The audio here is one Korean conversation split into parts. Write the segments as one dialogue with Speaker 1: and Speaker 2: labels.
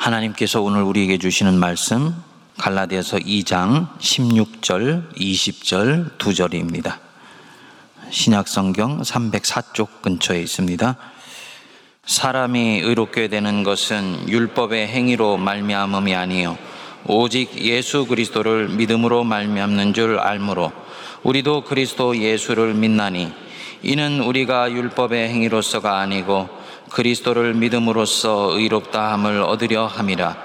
Speaker 1: 하나님께서 오늘 우리에게 주시는 말씀 갈라디아서 2장 16절, 20절 두 절입니다. 신약 성경 304쪽 근처에 있습니다. 사람이 의롭게 되는 것은 율법의 행위로 말미암음이 아니요 오직 예수 그리스도를 믿음으로 말미암는 줄 알므로 우리도 그리스도 예수를 믿나니 이는 우리가 율법의 행위로서가 아니고 그리스도를 믿음으로써 의롭다함을 얻으려 함이라.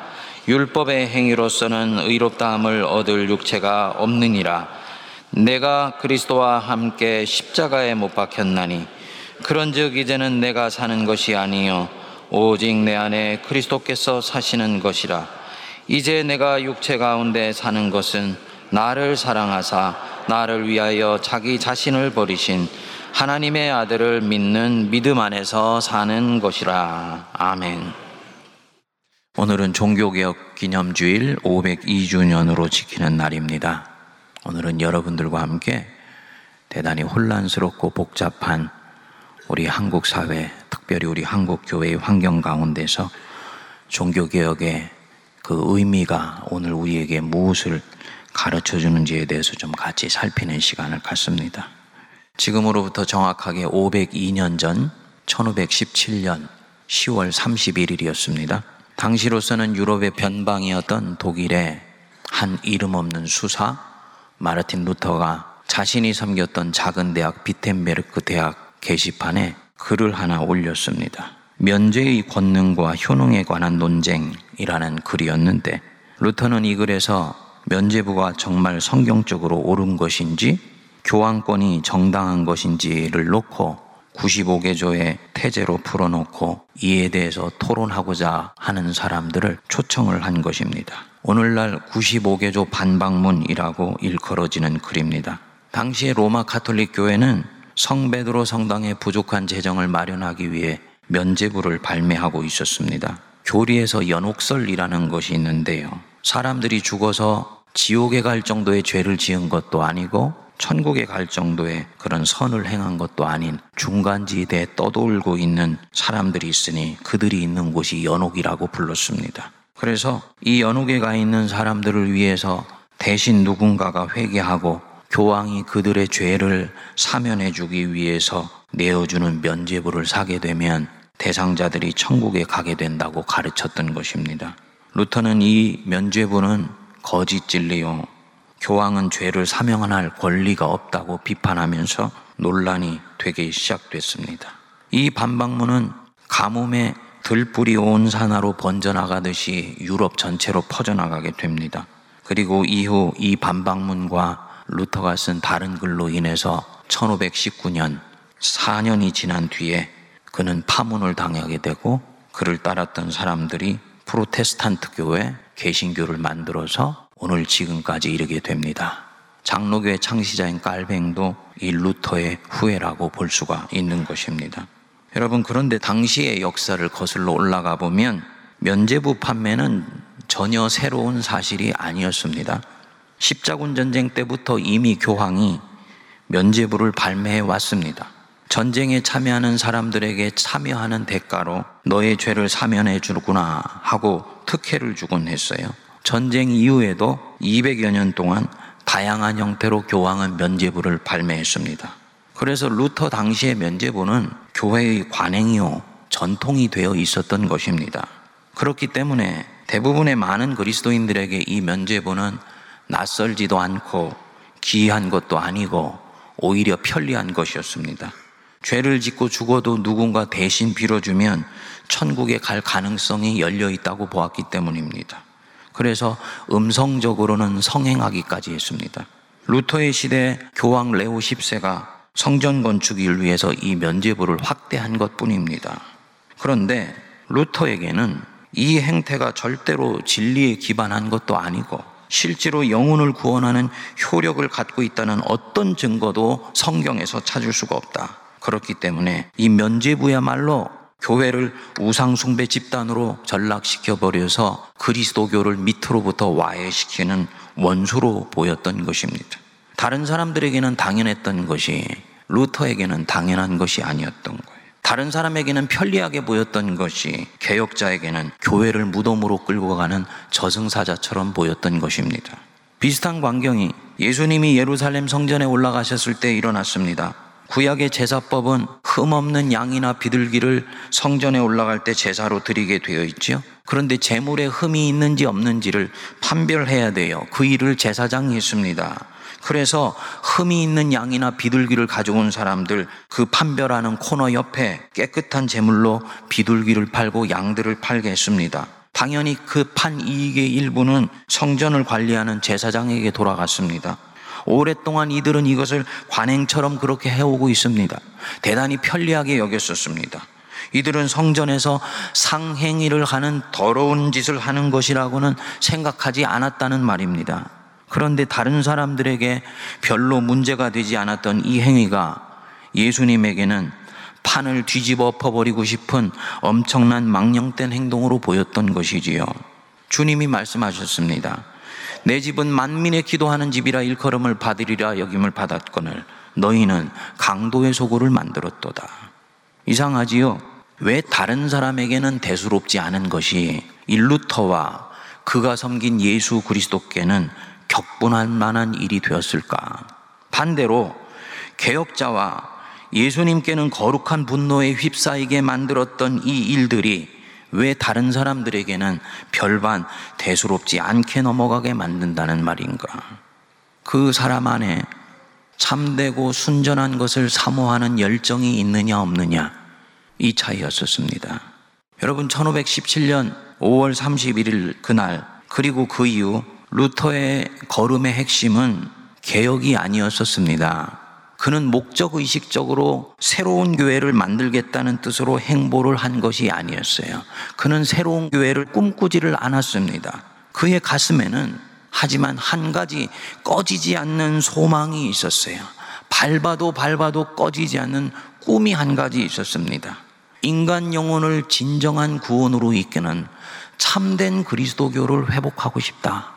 Speaker 1: 율법의 행위로서는 의롭다함을 얻을 육체가 없느니라. 내가 그리스도와 함께 십자가에 못 박혔나니 그런즉 이제는 내가 사는 것이 아니요 오직 내 안에 그리스도께서 사시는 것이라. 이제 내가 육체 가운데 사는 것은 나를 사랑하사 나를 위하여 자기 자신을 버리신 하나님의 아들을 믿는 믿음 안에서 사는 것이라. 아멘. 오늘은 종교개혁 기념주일 502주년으로 지키는 날입니다. 오늘은 여러분들과 함께 대단히 혼란스럽고 복잡한 우리 한국 사회, 특별히 우리 한국 교회의 환경 가운데서 종교개혁의 그 의미가 오늘 우리에게 무엇을 가르쳐 주는지에 대해서 좀 같이 살피는 시간을 갖습니다. 지금으로부터 정확하게 502년 전 1517년 10월 31일이었습니다. 당시로서는 유럽의 변방이었던 독일의 한 이름 없는 수사 마르틴 루터가 자신이 섬겼던 작은 대학 비텐베르크 대학 게시판에 글을 하나 올렸습니다. 면죄의 권능과 효능에 관한 논쟁이라는 글이었는데 루터는 이 글에서 면죄부가 정말 성경적으로 옳은 것인지 교황권이 정당한 것인지를 놓고 95개 조의 태제로 풀어놓고 이에 대해서 토론하고자 하는 사람들을 초청을 한 것입니다. 오늘날 95개 조 반박문이라고 일컬어지는 글입니다. 당시에 로마 카톨릭 교회는 성 베드로 성당의 부족한 재정을 마련하기 위해 면제부를 발매하고 있었습니다. 교리에서 연옥설이라는 것이 있는데요. 사람들이 죽어서 지옥에 갈 정도의 죄를 지은 것도 아니고 천국에 갈 정도의 그런 선을 행한 것도 아닌 중간지대에 떠돌고 있는 사람들이 있으니 그들이 있는 곳이 연옥이라고 불렀습니다. 그래서 이 연옥에 가 있는 사람들을 위해서 대신 누군가가 회개하고 교황이 그들의 죄를 사면해 주기 위해서 내어주는 면죄부를 사게 되면 대상자들이 천국에 가게 된다고 가르쳤던 것입니다. 루터는 이 면죄부는 거짓 진리요. 교황은 죄를 사명할 권리가 없다고 비판하면서 논란이 되기 시작됐습니다. 이 반박문은 가뭄에 들불이 온 산하로 번져나가듯이 유럽 전체로 퍼져나가게 됩니다. 그리고 이후 이 반박문과 루터가 쓴 다른 글로 인해서 1519년 4년이 지난 뒤에 그는 파문을 당하게 되고 그를 따랐던 사람들이 프로테스탄트 교회 개신교를 만들어서 오늘 지금까지 이르게 됩니다. 장로교의 창시자인 깔뱅도 이 루터의 후예라고 볼 수가 있는 것입니다. 여러분 그런데 당시의 역사를 거슬러 올라가 보면 면제부 판매는 전혀 새로운 사실이 아니었습니다. 십자군 전쟁 때부터 이미 교황이 면제부를 발매해 왔습니다. 전쟁에 참여하는 사람들에게 참여하는 대가로 너의 죄를 사면해 주구나 하고 특혜를 주곤 했어요. 전쟁 이후에도 200여 년 동안 다양한 형태로 교황은 면제부를 발매했습니다. 그래서 루터 당시의 면제부는 교회의 관행이요, 전통이 되어 있었던 것입니다. 그렇기 때문에 대부분의 많은 그리스도인들에게 이 면제부는 낯설지도 않고 기이한 것도 아니고 오히려 편리한 것이었습니다. 죄를 짓고 죽어도 누군가 대신 빌어주면 천국에 갈 가능성이 열려 있다고 보았기 때문입니다. 그래서 음성적으로는 성행하기까지 했습니다. 루터의 시대 교황 레오 10세가 성전 건축을 위해서 이 면제부를 확대한 것 뿐입니다. 그런데 루터에게는 이 행태가 절대로 진리에 기반한 것도 아니고 실제로 영혼을 구원하는 효력을 갖고 있다는 어떤 증거도 성경에서 찾을 수가 없다. 그렇기 때문에 이 면죄부야말로 교회를 우상숭배 집단으로 전락시켜 버려서 그리스도교를 밑으로부터 와해시키는 원수로 보였던 것입니다. 다른 사람들에게는 당연했던 것이 루터에게는 당연한 것이 아니었던 거예요. 다른 사람에게는 편리하게 보였던 것이 개혁자에게는 교회를 무덤으로 끌고 가는 저승사자처럼 보였던 것입니다. 비슷한 광경이 예수님이 예루살렘 성전에 올라가셨을 때 일어났습니다. 구약의 제사법은 흠없는 양이나 비둘기를 성전에 올라갈 때 제사로 드리게 되어 있지요. 그런데 제물에 흠이 있는지 없는지를 판별해야 돼요. 그 일을 제사장이 했습니다. 그래서 흠이 있는 양이나 비둘기를 가져온 사람들 그 판별하는 코너 옆에 깨끗한 제물로 비둘기를 팔고 양들을 팔게 했습니다. 당연히 그 판 이익의 일부는 성전을 관리하는 제사장에게 돌아갔습니다. 오랫동안 이들은 이것을 관행처럼 그렇게 해오고 있습니다. 대단히 편리하게 여겼었습니다. 이들은 성전에서 상행위를 하는 더러운 짓을 하는 것이라고는 생각하지 않았다는 말입니다. 그런데 다른 사람들에게 별로 문제가 되지 않았던 이 행위가 예수님에게는 판을 뒤집어 엎어버리고 싶은 엄청난 망령된 행동으로 보였던 것이지요. 주님이 말씀하셨습니다. 내 집은 만민의 기도하는 집이라 일컬음을 받으리라 여김을 받았거늘 너희는 강도의 소굴을 만들었도다. 이상하지요? 왜 다른 사람에게는 대수롭지 않은 것이 일루터와 그가 섬긴 예수 그리스도께는 격분할 만한 일이 되었을까? 반대로 개혁자와 예수님께는 거룩한 분노에 휩싸이게 만들었던 이 일들이 왜 다른 사람들에게는 별반 대수롭지 않게 넘어가게 만든다는 말인가? 그 사람 안에 참되고 순전한 것을 사모하는 열정이 있느냐 없느냐 이 차이였었습니다. 여러분 1517년 5월 31일 그날 그리고 그 이후 루터의 걸음의 핵심은 개혁이 아니었었습니다. 그는 목적 의식적으로 새로운 교회를 만들겠다는 뜻으로 행보를 한 것이 아니었어요. 그는 새로운 교회를 꿈꾸지를 않았습니다. 그의 가슴에는 하지만 한 가지 꺼지지 않는 소망이 있었어요. 밟아도 밟아도 꺼지지 않는 꿈이 한 가지 있었습니다. 인간 영혼을 진정한 구원으로 이끄는 참된 그리스도교를 회복하고 싶다.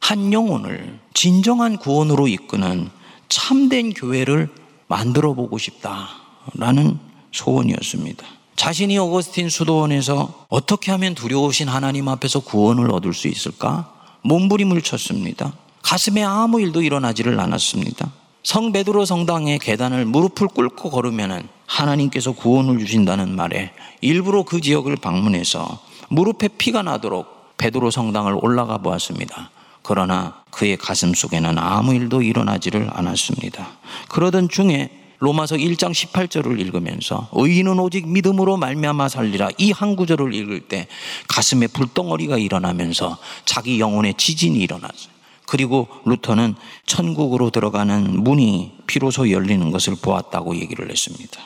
Speaker 1: 한 영혼을 진정한 구원으로 이끄는 참된 교회를 만들어 보고 싶다라는 소원이었습니다. 자신이 오거스틴 수도원에서 어떻게 하면 두려우신 하나님 앞에서 구원을 얻을 수 있을까? 몸부림을 쳤습니다. 가슴에 아무 일도 일어나지를 않았습니다. 성 베드로 성당의 계단을 무릎을 꿇고 걸으면 하나님께서 구원을 주신다는 말에 일부러 그 지역을 방문해서 무릎에 피가 나도록 베드로 성당을 올라가 보았습니다. 그러나 그의 가슴 속에는 아무 일도 일어나지를 않았습니다. 그러던 중에 로마서 1장 18절을 읽으면서 의인은 오직 믿음으로 말미암아 살리라 이 한 구절을 읽을 때 가슴에 불덩어리가 일어나면서 자기 영혼의 지진이 일어났어요. 그리고 루터는 천국으로 들어가는 문이 비로소 열리는 것을 보았다고 얘기를 했습니다.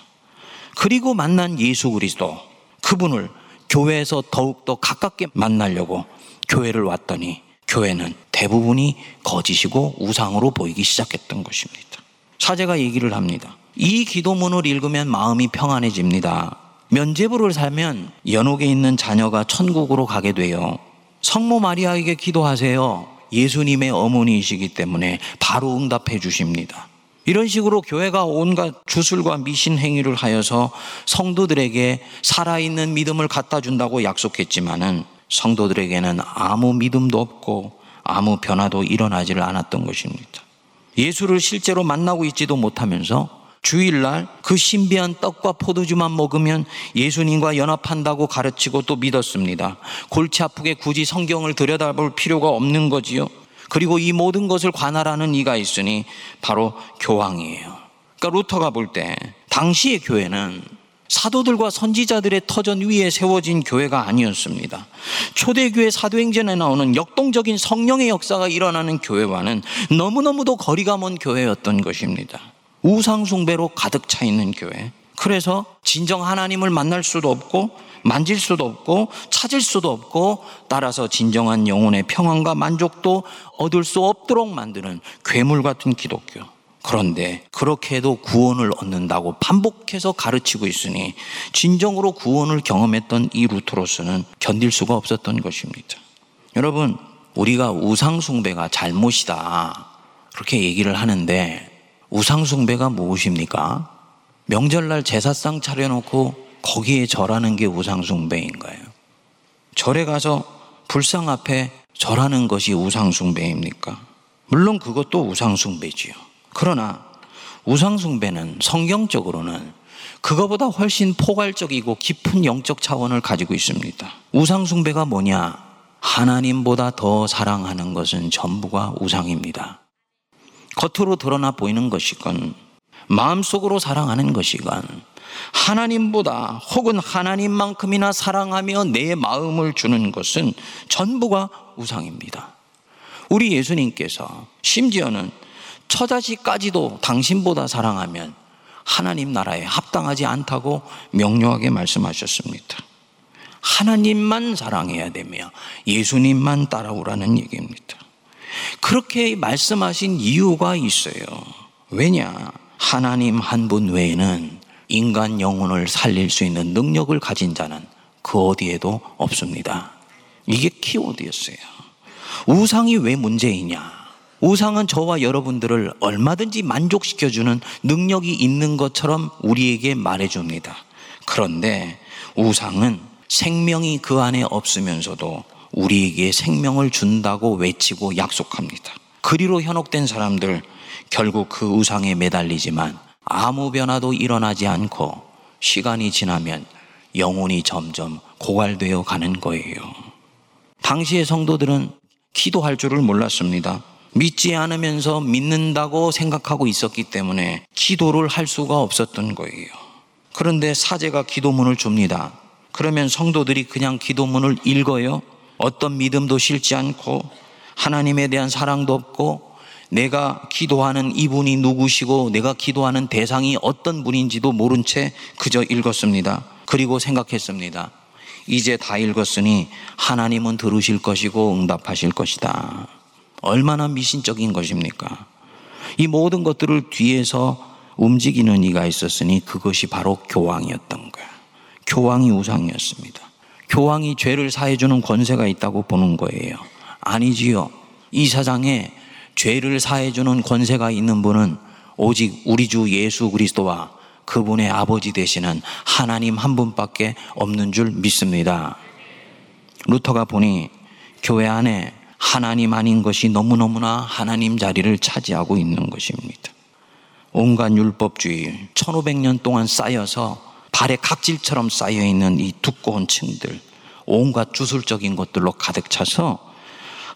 Speaker 1: 그리고 만난 예수 그리스도 그분을 교회에서 더욱더 가깝게 만나려고 교회를 왔더니 교회는 대부분이 거짓이고 우상으로 보이기 시작했던 것입니다. 사제가 얘기를 합니다. 이 기도문을 읽으면 마음이 평안해집니다. 면제부를 살면 연옥에 있는 자녀가 천국으로 가게 돼요. 성모 마리아에게 기도하세요. 예수님의 어머니이시기 때문에 바로 응답해 주십니다. 이런 식으로 교회가 온갖 주술과 미신 행위를 하여서 성도들에게 살아있는 믿음을 갖다 준다고 약속했지만은 성도들에게는 아무 믿음도 없고 아무 변화도 일어나지를 않았던 것입니다. 예수를 실제로 만나고 있지도 못하면서 주일날 그 신비한 떡과 포도주만 먹으면 예수님과 연합한다고 가르치고 또 믿었습니다. 골치 아프게 굳이 성경을 들여다볼 필요가 없는 거지요. 그리고 이 모든 것을 관할하는 이가 있으니 바로 교황이에요. 그러니까 루터가 볼 때 당시의 교회는 사도들과 선지자들의 터전 위에 세워진 교회가 아니었습니다. 초대교회 사도행전에 나오는 역동적인 성령의 역사가 일어나는 교회와는 너무너무도 거리가 먼 교회였던 것입니다. 우상숭배로 가득 차 있는 교회. 그래서 진정 하나님을 만날 수도 없고 만질 수도 없고 찾을 수도 없고 따라서 진정한 영혼의 평안과 만족도 얻을 수 없도록 만드는 괴물 같은 기독교. 그런데 그렇게 해도 구원을 얻는다고 반복해서 가르치고 있으니 진정으로 구원을 경험했던 이 루터로서는 견딜 수가 없었던 것입니다. 여러분, 우리가 우상숭배가 잘못이다. 그렇게 얘기를 하는데 우상숭배가 무엇입니까? 명절날 제사상 차려놓고 거기에 절하는 게 우상숭배인가요? 절에 가서 불상 앞에 절하는 것이 우상숭배입니까? 물론 그것도 우상숭배지요. 그러나 우상숭배는 성경적으로는 그거보다 훨씬 포괄적이고 깊은 영적 차원을 가지고 있습니다. 우상숭배가 뭐냐? 하나님보다 더 사랑하는 것은 전부가 우상입니다. 겉으로 드러나 보이는 것이건 마음속으로 사랑하는 것이건 하나님보다 혹은 하나님만큼이나 사랑하며 내 마음을 주는 것은 전부가 우상입니다. 우리 예수님께서 심지어는 처자식까지도 당신보다 사랑하면 하나님 나라에 합당하지 않다고 명료하게 말씀하셨습니다. 하나님만 사랑해야 되며 예수님만 따라오라는 얘기입니다. 그렇게 말씀하신 이유가 있어요. 왜냐? 하나님 한 분 외에는 인간 영혼을 살릴 수 있는 능력을 가진 자는 그 어디에도 없습니다. 이게 키워드였어요. 우상이 왜 문제이냐? 우상은 저와 여러분들을 얼마든지 만족시켜주는 능력이 있는 것처럼 우리에게 말해줍니다. 그런데 우상은 생명이 그 안에 없으면서도 우리에게 생명을 준다고 외치고 약속합니다. 그리로 현혹된 사람들 결국 그 우상에 매달리지만 아무 변화도 일어나지 않고 시간이 지나면 영혼이 점점 고갈되어 가는 거예요. 당시의 성도들은 기도할 줄을 몰랐습니다. 믿지 않으면서 믿는다고 생각하고 있었기 때문에 기도를 할 수가 없었던 거예요. 그런데 사제가 기도문을 줍니다. 그러면 성도들이 그냥 기도문을 읽어요. 어떤 믿음도 실지 않고 하나님에 대한 사랑도 없고 내가 기도하는 이분이 누구시고 내가 기도하는 대상이 어떤 분인지도 모른 채 그저 읽었습니다. 그리고 생각했습니다. 이제 다 읽었으니 하나님은 들으실 것이고 응답하실 것이다. 얼마나 미신적인 것입니까? 이 모든 것들을 뒤에서 움직이는 이가 있었으니 그것이 바로 교황이었던 거야. 교황이 우상이었습니다. 교황이 죄를 사해주는 권세가 있다고 보는 거예요. 아니지요. 이 사장에 죄를 사해주는 권세가 있는 분은 오직 우리 주 예수 그리스도와 그분의 아버지 되시는 하나님 한 분밖에 없는 줄 믿습니다. 루터가 보니 교회 안에 하나님 아닌 것이 너무너무나 하나님 자리를 차지하고 있는 것입니다. 온갖 율법주의, 1500년 동안 쌓여서 발에 각질처럼 쌓여 있는 이 두꺼운 층들, 온갖 주술적인 것들로 가득 차서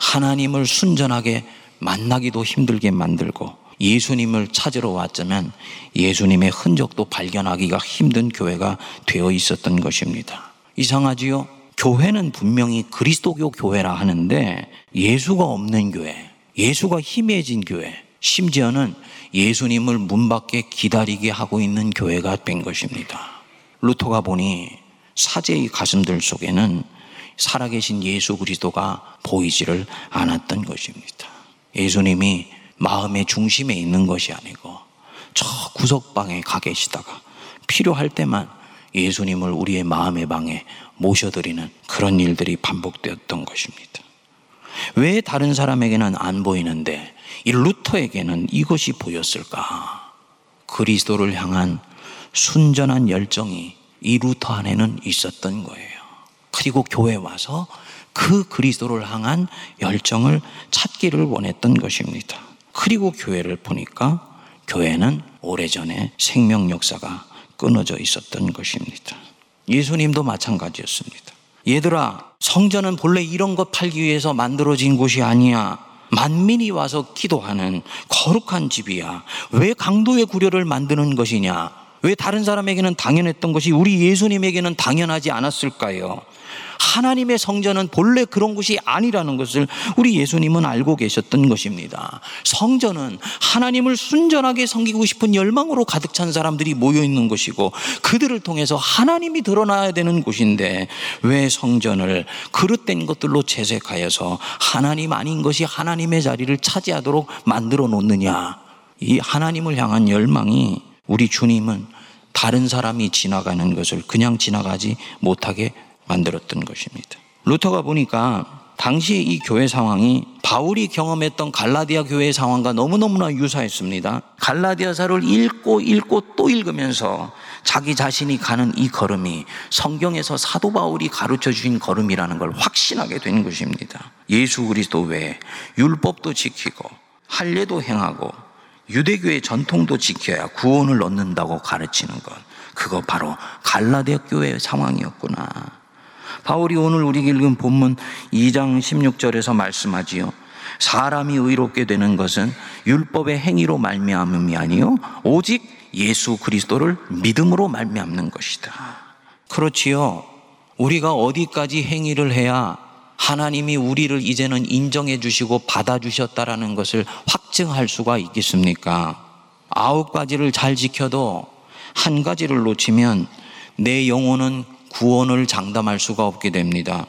Speaker 1: 하나님을 순전하게 만나기도 힘들게 만들고 예수님을 찾으러 왔자면 예수님의 흔적도 발견하기가 힘든 교회가 되어 있었던 것입니다. 이상하지요? 교회는 분명히 그리스도교 교회라 하는데 예수가 없는 교회, 예수가 희미해진 교회, 심지어는 예수님을 문 밖에 기다리게 하고 있는 교회가 된 것입니다. 루터가 보니 사제의 가슴들 속에는 살아계신 예수 그리스도가 보이지를 않았던 것입니다. 예수님이 마음의 중심에 있는 것이 아니고 저 구석방에 가 계시다가 필요할 때만 예수님을 우리의 마음의 방에 모셔드리는 그런 일들이 반복되었던 것입니다. 왜 다른 사람에게는 안 보이는데 이 루터에게는 이것이 보였을까? 그리스도를 향한 순전한 열정이 이 루터 안에는 있었던 거예요. 그리고 교회 와서 그 그리스도를 향한 열정을 찾기를 원했던 것입니다. 그리고 교회를 보니까 교회는 오래전에 생명 역사가 끊어져 있었던 것입니다. 예수님도 마찬가지였습니다. 얘들아, 성전은 본래 이런 것 팔기 위해서 만들어진 곳이 아니야. 만민이 와서 기도하는 거룩한 집이야. 왜 강도의 구려를 만드는 것이냐? 왜 다른 사람에게는 당연했던 것이 우리 예수님에게는 당연하지 않았을까요? 하나님의 성전은 본래 그런 곳이 아니라는 것을 우리 예수님은 알고 계셨던 것입니다. 성전은 하나님을 순전하게 섬기고 싶은 열망으로 가득 찬 사람들이 모여 있는 곳이고 그들을 통해서 하나님이 드러나야 되는 곳인데 왜 성전을 그릇된 것들로 재색하여서 하나님 아닌 것이 하나님의 자리를 차지하도록 만들어 놓느냐. 이 하나님을 향한 열망이 우리 주님은 다른 사람이 지나가는 것을 그냥 지나가지 못하게 만들었던 것입니다. 루터가 보니까 당시 이 교회 상황이 바울이 경험했던 갈라디아 교회의 상황과 너무너무나 유사했습니다. 갈라디아사를 읽고 읽고 또 읽으면서 자기 자신이 가는 이 걸음이 성경에서 사도 바울이 가르쳐 주신 걸음이라는 걸 확신하게 된 것입니다. 예수 그리스도 외에 율법도 지키고 할례도 행하고 유대교의 전통도 지켜야 구원을 얻는다고 가르치는 것. 그거 바로 갈라디아 교회의 상황이었구나. 바울이 오늘 우리에게 읽은 본문 2장 16절에서 말씀하지요. 사람이 의롭게 되는 것은 율법의 행위로 말미암음이 아니요 오직 예수 그리스도를 믿음으로 말미암는 것이다. 그렇지요. 우리가 어디까지 행위를 해야 하나님이 우리를 이제는 인정해 주시고 받아 주셨다라는 것을 확증할 수가 있겠습니까? 아홉 가지를 잘 지켜도 한 가지를 놓치면 내 영혼은 구원을 장담할 수가 없게 됩니다.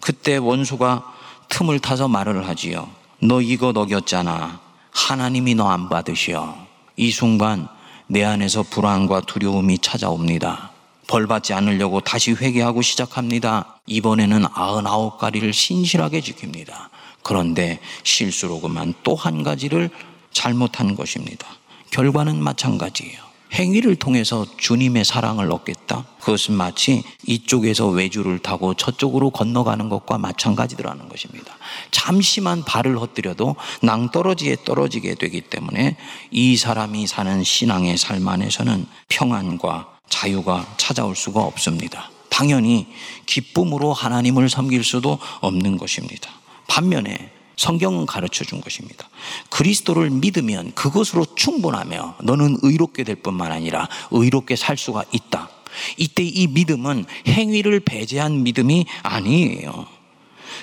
Speaker 1: 그때 원수가 틈을 타서 말을 하지요. 너 이거 녹였잖아. 하나님이 너 안 받으시오. 이 순간 내 안에서 불안과 두려움이 찾아옵니다. 벌 받지 않으려고 다시 회개하고 시작합니다. 이번에는 아흔아홉 가리를 신실하게 지킵니다. 그런데 실수로 그만 또 한 가지를 잘못한 것입니다. 결과는 마찬가지예요. 행위를 통해서 주님의 사랑을 얻겠다. 그것은 마치 이쪽에서 외주를 타고 저쪽으로 건너가는 것과 마찬가지더라는 것입니다. 잠시만 발을 헛들여도 낭떠러지에 떨어지게 되기 때문에 이 사람이 사는 신앙의 삶 안에서는 평안과 자유가 찾아올 수가 없습니다. 당연히 기쁨으로 하나님을 섬길 수도 없는 것입니다. 반면에 성경은 가르쳐 준 것입니다. 그리스도를 믿으면 그것으로 충분하며 너는 의롭게 될 뿐만 아니라 의롭게 살 수가 있다. 이때 이 믿음은 행위를 배제한 믿음이 아니에요.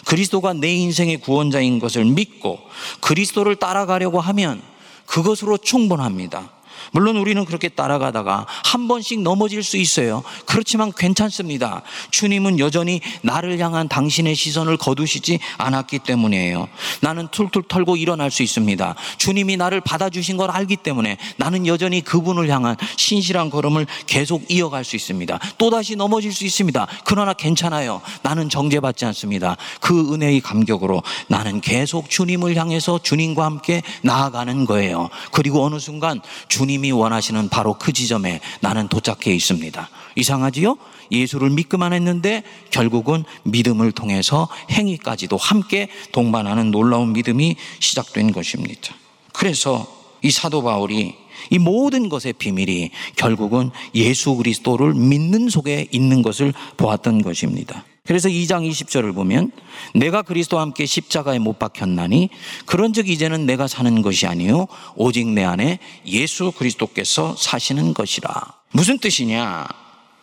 Speaker 1: 그리스도가 내 인생의 구원자인 것을 믿고 그리스도를 따라가려고 하면 그것으로 충분합니다. 물론 우리는 그렇게 따라가다가 한 번씩 넘어질 수 있어요. 그렇지만 괜찮습니다. 주님은 여전히 나를 향한 당신의 시선을 거두시지 않았기 때문이에요. 나는 툴툴 털고 일어날 수 있습니다. 주님이 나를 받아주신 걸 알기 때문에 나는 여전히 그분을 향한 신실한 걸음을 계속 이어갈 수 있습니다. 또다시 넘어질 수 있습니다. 그러나 괜찮아요. 나는 정죄받지 않습니다. 그 은혜의 감격으로 나는 계속 주님을 향해서 주님과 함께 나아가는 거예요. 그리고 어느 순간 주님 주님이 원하시는 바로 그 지점에 나는 도착해 있습니다. 이상하지요? 예수를 믿기만 했는데 결국은 믿음을 통해서 행위까지도 함께 동반하는 놀라운 믿음이 시작된 것입니다. 그래서 이 사도 바울이 이 모든 것의 비밀이 결국은 예수 그리스도를 믿는 속에 있는 것을 보았던 것입니다. 그래서 2장 20절을 보면 내가 그리스도와 함께 십자가에 못 박혔나니 그런즉 이제는 내가 사는 것이 아니요 오직 내 안에 예수 그리스도께서 사시는 것이라. 무슨 뜻이냐?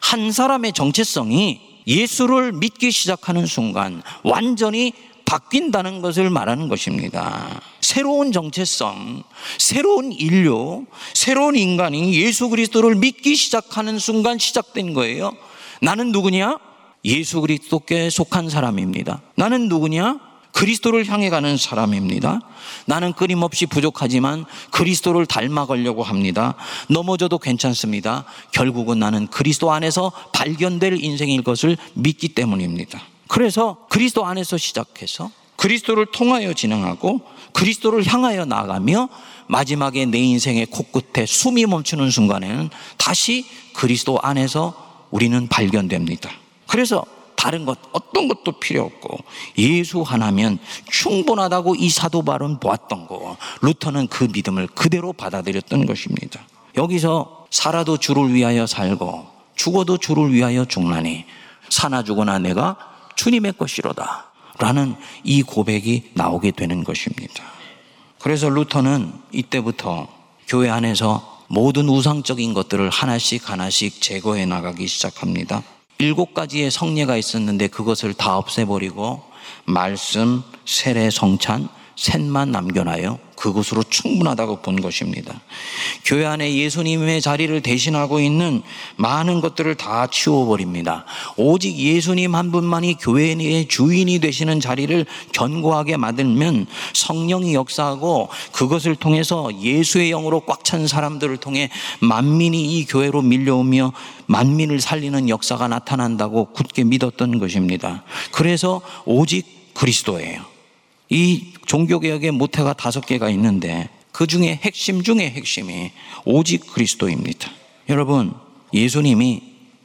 Speaker 1: 한 사람의 정체성이 예수를 믿기 시작하는 순간 완전히 바뀐다는 것을 말하는 것입니다. 새로운 정체성, 새로운 인류, 새로운 인간이 예수 그리스도를 믿기 시작하는 순간 시작된 거예요. 나는 누구냐? 예수 그리스도께 속한 사람입니다. 나는 누구냐? 그리스도를 향해 가는 사람입니다. 나는 끊임없이 부족하지만 그리스도를 닮아가려고 합니다. 넘어져도 괜찮습니다. 결국은 나는 그리스도 안에서 발견될 인생일 것을 믿기 때문입니다. 그래서 그리스도 안에서 시작해서 그리스도를 통하여 진행하고 그리스도를 향하여 나가며 마지막에 내 인생의 코끝에 숨이 멈추는 순간에는 다시 그리스도 안에서 우리는 발견됩니다. 그래서 다른 것 어떤 것도 필요 없고 예수 하나면 충분하다고 이 사도 바론 보았던 거 루터는 그 믿음을 그대로 받아들였던 것입니다. 여기서 살아도 주를 위하여 살고 죽어도 주를 위하여 죽나니 사나 죽거나 내가 주님의 것이로다 라는 이 고백이 나오게 되는 것입니다. 그래서 루터는 이때부터 교회 안에서 모든 우상적인 것들을 하나씩 하나씩 제거해 나가기 시작합니다. 일곱 가지의 성례가 있었는데 그것을 다 없애버리고 말씀, 세례, 성찬, 셋만 남겨놔요. 그것으로 충분하다고 본 것입니다. 교회 안에 예수님의 자리를 대신하고 있는 많은 것들을 다 치워버립니다. 오직 예수님 한 분만이 교회의 주인이 되시는 자리를 견고하게 만들면 성령이 역사하고 그것을 통해서 예수의 영으로 꽉 찬 사람들을 통해 만민이 이 교회로 밀려오며 만민을 살리는 역사가 나타난다고 굳게 믿었던 것입니다. 그래서 오직 그리스도예요. 이 종교개혁의 모태가 다섯 개가 있는데 그 중에 핵심 중에 핵심이 오직 그리스도입니다. 여러분, 예수님이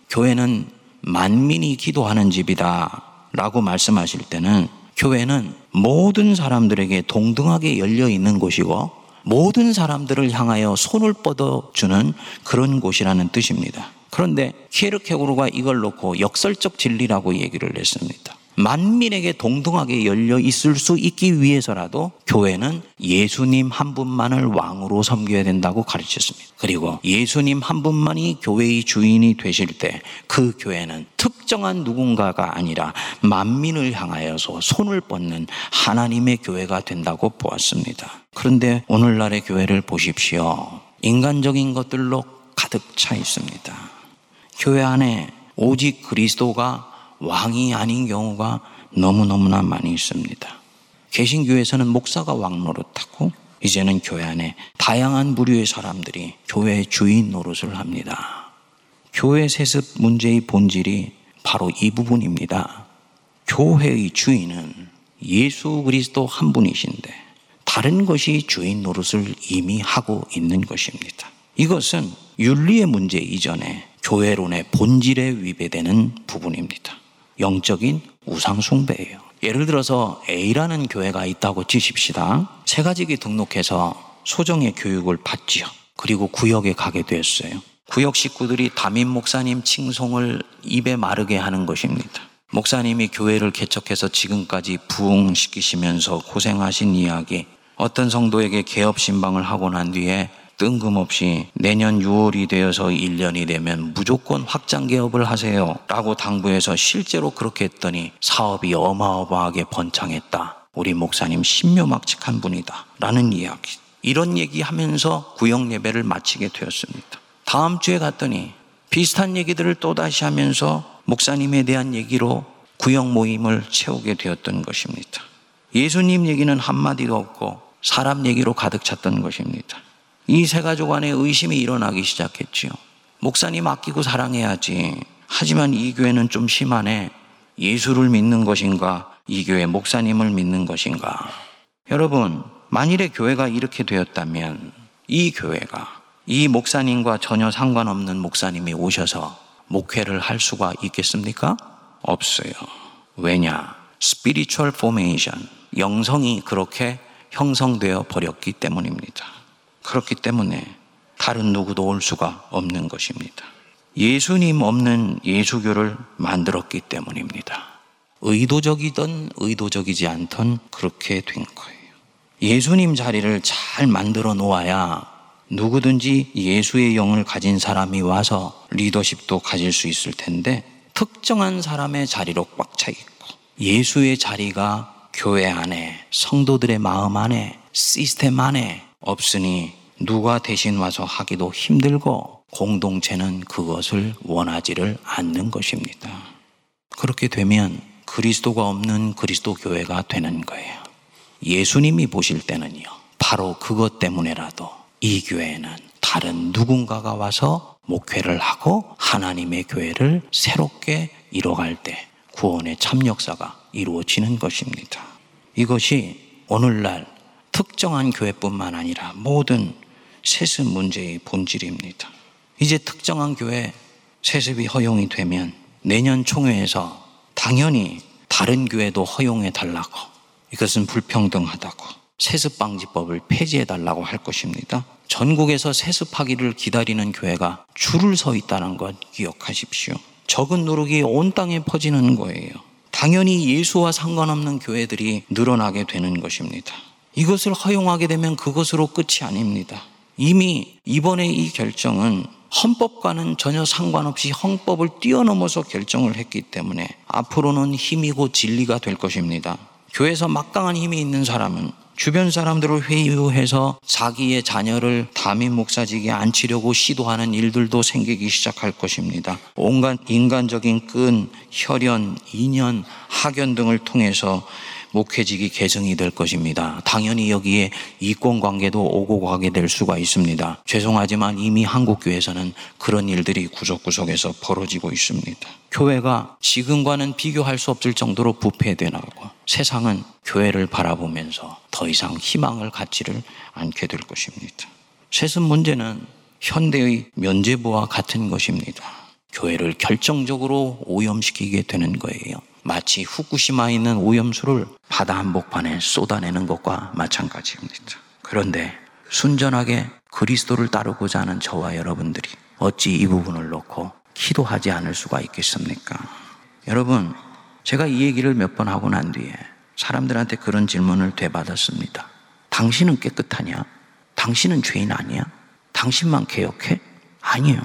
Speaker 1: 교회는 만민이 기도하는 집이다 라고 말씀하실 때는 교회는 모든 사람들에게 동등하게 열려 있는 곳이고 모든 사람들을 향하여 손을 뻗어주는 그런 곳이라는 뜻입니다. 그런데 키에르케고르가 이걸 놓고 역설적 진리라고 얘기를 했습니다. 만민에게 동등하게 열려 있을 수 있기 위해서라도 교회는 예수님 한 분만을 왕으로 섬겨야 된다고 가르쳤습니다. 그리고 예수님 한 분만이 교회의 주인이 되실 때 그 교회는 특정한 누군가가 아니라 만민을 향하여서 손을 뻗는 하나님의 교회가 된다고 보았습니다. 그런데 오늘날의 교회를 보십시오. 인간적인 것들로 가득 차 있습니다. 교회 안에 오직 그리스도가 왕이 아닌 경우가 너무너무나 많이 있습니다. 개신교에서는 목사가 왕 노릇하고 이제는 교회 안에 다양한 부류의 사람들이 교회 주인 노릇을 합니다. 교회 세습 문제의 본질이 바로 이 부분입니다. 교회의 주인은 예수 그리스도 한 분이신데 다른 것이 주인 노릇을 이미 하고 있는 것입니다. 이것은 윤리의 문제 이전에 교회론의 본질에 위배되는 부분입니다. 영적인 우상숭배예요. 예를 들어서 A라는 교회가 있다고 치십시다. 세 가지기 등록해서 소정의 교육을 받지요. 그리고 구역에 가게 되었어요. 구역 식구들이 담임 목사님 칭송을 입에 마르게 하는 것입니다. 목사님이 교회를 개척해서 지금까지 부흥시키시면서 고생하신 이야기, 어떤 성도에게 개업 신방을 하고 난 뒤에 뜬금없이 내년 6월이 되어서 1년이 되면 무조건 확장 개업을 하세요. 라고 당부해서 실제로 그렇게 했더니 사업이 어마어마하게 번창했다. 우리 목사님 신묘막측한 분이다. 라는 이야기. 이런 얘기 하면서 구역 예배를 마치게 되었습니다. 다음 주에 갔더니 비슷한 얘기들을 또다시 하면서 목사님에 대한 얘기로 구역 모임을 채우게 되었던 것입니다. 예수님 얘기는 한마디도 없고 사람 얘기로 가득 찼던 것입니다. 이 세 가족 안에 의심이 일어나기 시작했지요. 목사님 아끼고 사랑해야지. 하지만 이 교회는 좀 심하네. 예수를 믿는 것인가? 이 교회 목사님을 믿는 것인가? 여러분, 만일에 교회가 이렇게 되었다면 이 교회가 이 목사님과 전혀 상관없는 목사님이 오셔서 목회를 할 수가 있겠습니까? 없어요. 왜냐? spiritual formation. 영성이 그렇게 형성되어 버렸기 때문입니다. 그렇기 때문에 다른 누구도 올 수가 없는 것입니다. 예수님 없는 예수교를 만들었기 때문입니다. 의도적이든 의도적이지 않던 그렇게 된 거예요. 예수님 자리를 잘 만들어 놓아야 누구든지 예수의 영을 가진 사람이 와서 리더십도 가질 수 있을 텐데 특정한 사람의 자리로 꽉 차 있고 예수의 자리가 교회 안에 성도들의 마음 안에 시스템 안에 없으니 누가 대신 와서 하기도 힘들고 공동체는 그것을 원하지를 않는 것입니다. 그렇게 되면 그리스도가 없는 그리스도 교회가 되는 거예요. 예수님이 보실 때는요, 바로 그것 때문에라도 이 교회는 다른 누군가가 와서 목회를 하고 하나님의 교회를 새롭게 이뤄갈 때 구원의 참 역사가 이루어지는 것입니다. 이것이 오늘날 특정한 교회뿐만 아니라 모든 세습 문제의 본질입니다. 이제 특정한 교회 세습이 허용이 되면 내년 총회에서 당연히 다른 교회도 허용해 달라고 이것은 불평등하다고 세습방지법을 폐지해 달라고 할 것입니다. 전국에서 세습하기를 기다리는 교회가 줄을 서 있다는 것 기억하십시오. 적은 누룩이 온 땅에 퍼지는 거예요. 당연히 예수와 상관없는 교회들이 늘어나게 되는 것입니다. 이것을 허용하게 되면 그것으로 끝이 아닙니다. 이미 이번에 이 결정은 헌법과는 전혀 상관없이 헌법을 뛰어넘어서 결정을 했기 때문에 앞으로는 힘이고 진리가 될 것입니다. 교회에서 막강한 힘이 있는 사람은 주변 사람들을 회유해서 자기의 자녀를 담임 목사직에 앉히려고 시도하는 일들도 생기기 시작할 것입니다. 온갖 인간적인 끈, 혈연, 인연, 학연 등을 통해서 목회직이 개정이 될 것입니다. 당연히 여기에 이권 관계도 오고 가게 될 수가 있습니다. 죄송하지만 이미 한국 교회에서는 그런 일들이 구석구석에서 벌어지고 있습니다. 교회가 지금과는 비교할 수 없을 정도로 부패되나고 세상은 교회를 바라보면서 더 이상 희망을 갖지를 않게 될 것입니다. 세습 문제는 현대의 면제부와 같은 것입니다. 교회를 결정적으로 오염시키게 되는 거예요. 마치 후쿠시마에 있는 오염수를 바다 한복판에 쏟아내는 것과 마찬가지입니다. 그런데 순전하게 그리스도를 따르고자 하는 저와 여러분들이 어찌 이 부분을 놓고 기도하지 않을 수가 있겠습니까? 여러분, 제가 이 얘기를 몇 번 하고 난 뒤에 사람들한테 그런 질문을 되받았습니다. 당신은 깨끗하냐? 당신은 죄인 아니야? 당신만 개혁해? 아니에요.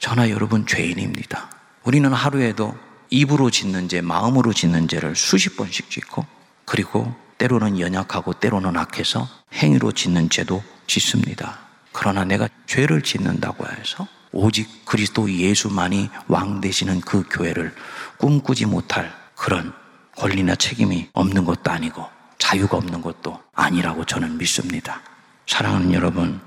Speaker 1: 저나 여러분 죄인입니다. 우리는 하루에도 입으로 짓는 죄, 마음으로 짓는 죄를 수십 번씩 짓고 그리고 때로는 연약하고 때로는 악해서 행위로 짓는 죄도 짓습니다. 그러나 내가 죄를 짓는다고 해서 오직 그리스도 예수만이 왕 되시는 그 교회를 꿈꾸지 못할 그런 권리나 책임이 없는 것도 아니고 자유가 없는 것도 아니라고 저는 믿습니다. 사랑하는 여러분,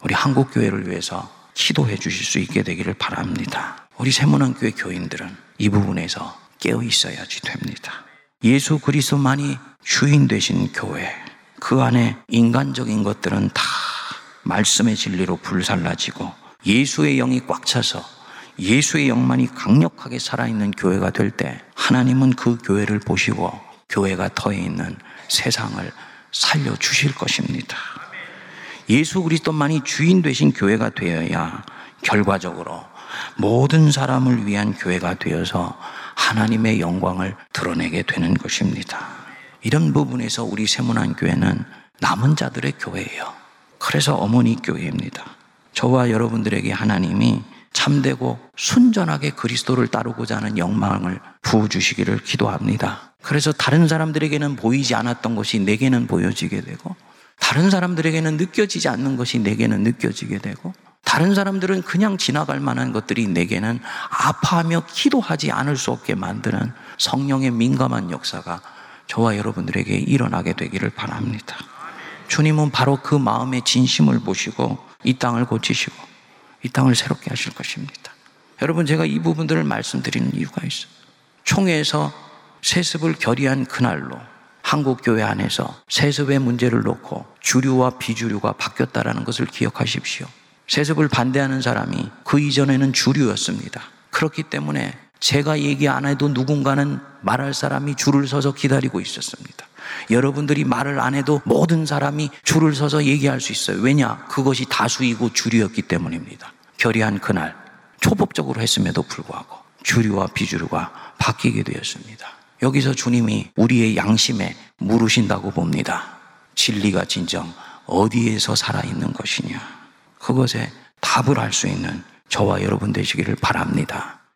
Speaker 1: 우리 한국 교회를 위해서 기도해 주실 수 있게 되기를 바랍니다. 우리 세문안교회 교인들은 이 부분에서 깨어 있어야지 됩니다. 예수 그리스도만이 주인 되신 교회, 그 안에 인간적인 것들은 다 말씀의 진리로 불살라지고 예수의 영이 꽉 차서 예수의 영만이 강력하게 살아있는 교회가 될 때 하나님은 그 교회를 보시고 교회가 터에 있는 세상을 살려 주실 것입니다. 예수 그리스도만이 주인 되신 교회가 되어야 결과적으로 모든 사람을 위한 교회가 되어서 하나님의 영광을 드러내게 되는 것입니다. 이런 부분에서 우리 세문안 교회는 남은 자들의 교회예요. 그래서 어머니 교회입니다. 저와 여러분들에게 하나님이 참되고 순전하게 그리스도를 따르고자 하는 영망을 부어주시기를 기도합니다. 그래서 다른 사람들에게는 보이지 않았던 것이 내게는 보여지게 되고, 다른 사람들에게는 느껴지지 않는 것이 내게는 느껴지게 되고, 다른 사람들은 그냥 지나갈 만한 것들이 내게는 아파하며 기도하지 않을 수 없게 만드는 성령의 민감한 역사가 저와 여러분들에게 일어나게 되기를 바랍니다. 주님은 바로 그 마음의 진심을 보시고 이 땅을 고치시고 이 땅을 새롭게 하실 것입니다. 여러분 제가 이 부분들을 말씀드리는 이유가 있어요. 총회에서 세습을 결의한 그날로 한국 교회 안에서 세습의 문제를 놓고 주류와 비주류가 바뀌었다라는 것을 기억하십시오. 세습을 반대하는 사람이 그 이전에는 주류였습니다. 그렇기 때문에 제가 얘기 안 해도 누군가는 말할 사람이 줄을 서서 기다리고 있었습니다. 여러분들이 말을 안 해도 모든 사람이 줄을 서서 얘기할 수 있어요. 왜냐? 그것이 다수이고 주류였기 때문입니다. 결의한 그날 초법적으로 했음에도 불구하고 주류와 비주류가 바뀌게 되었습니다. 여기서 주님이 우리의 양심에 물으신다고 봅니다. 진리가 진정 어디에서 살아있는 것이냐. 그것에 답을 할 수 있는 저와 여러분 되시기를 바랍니다.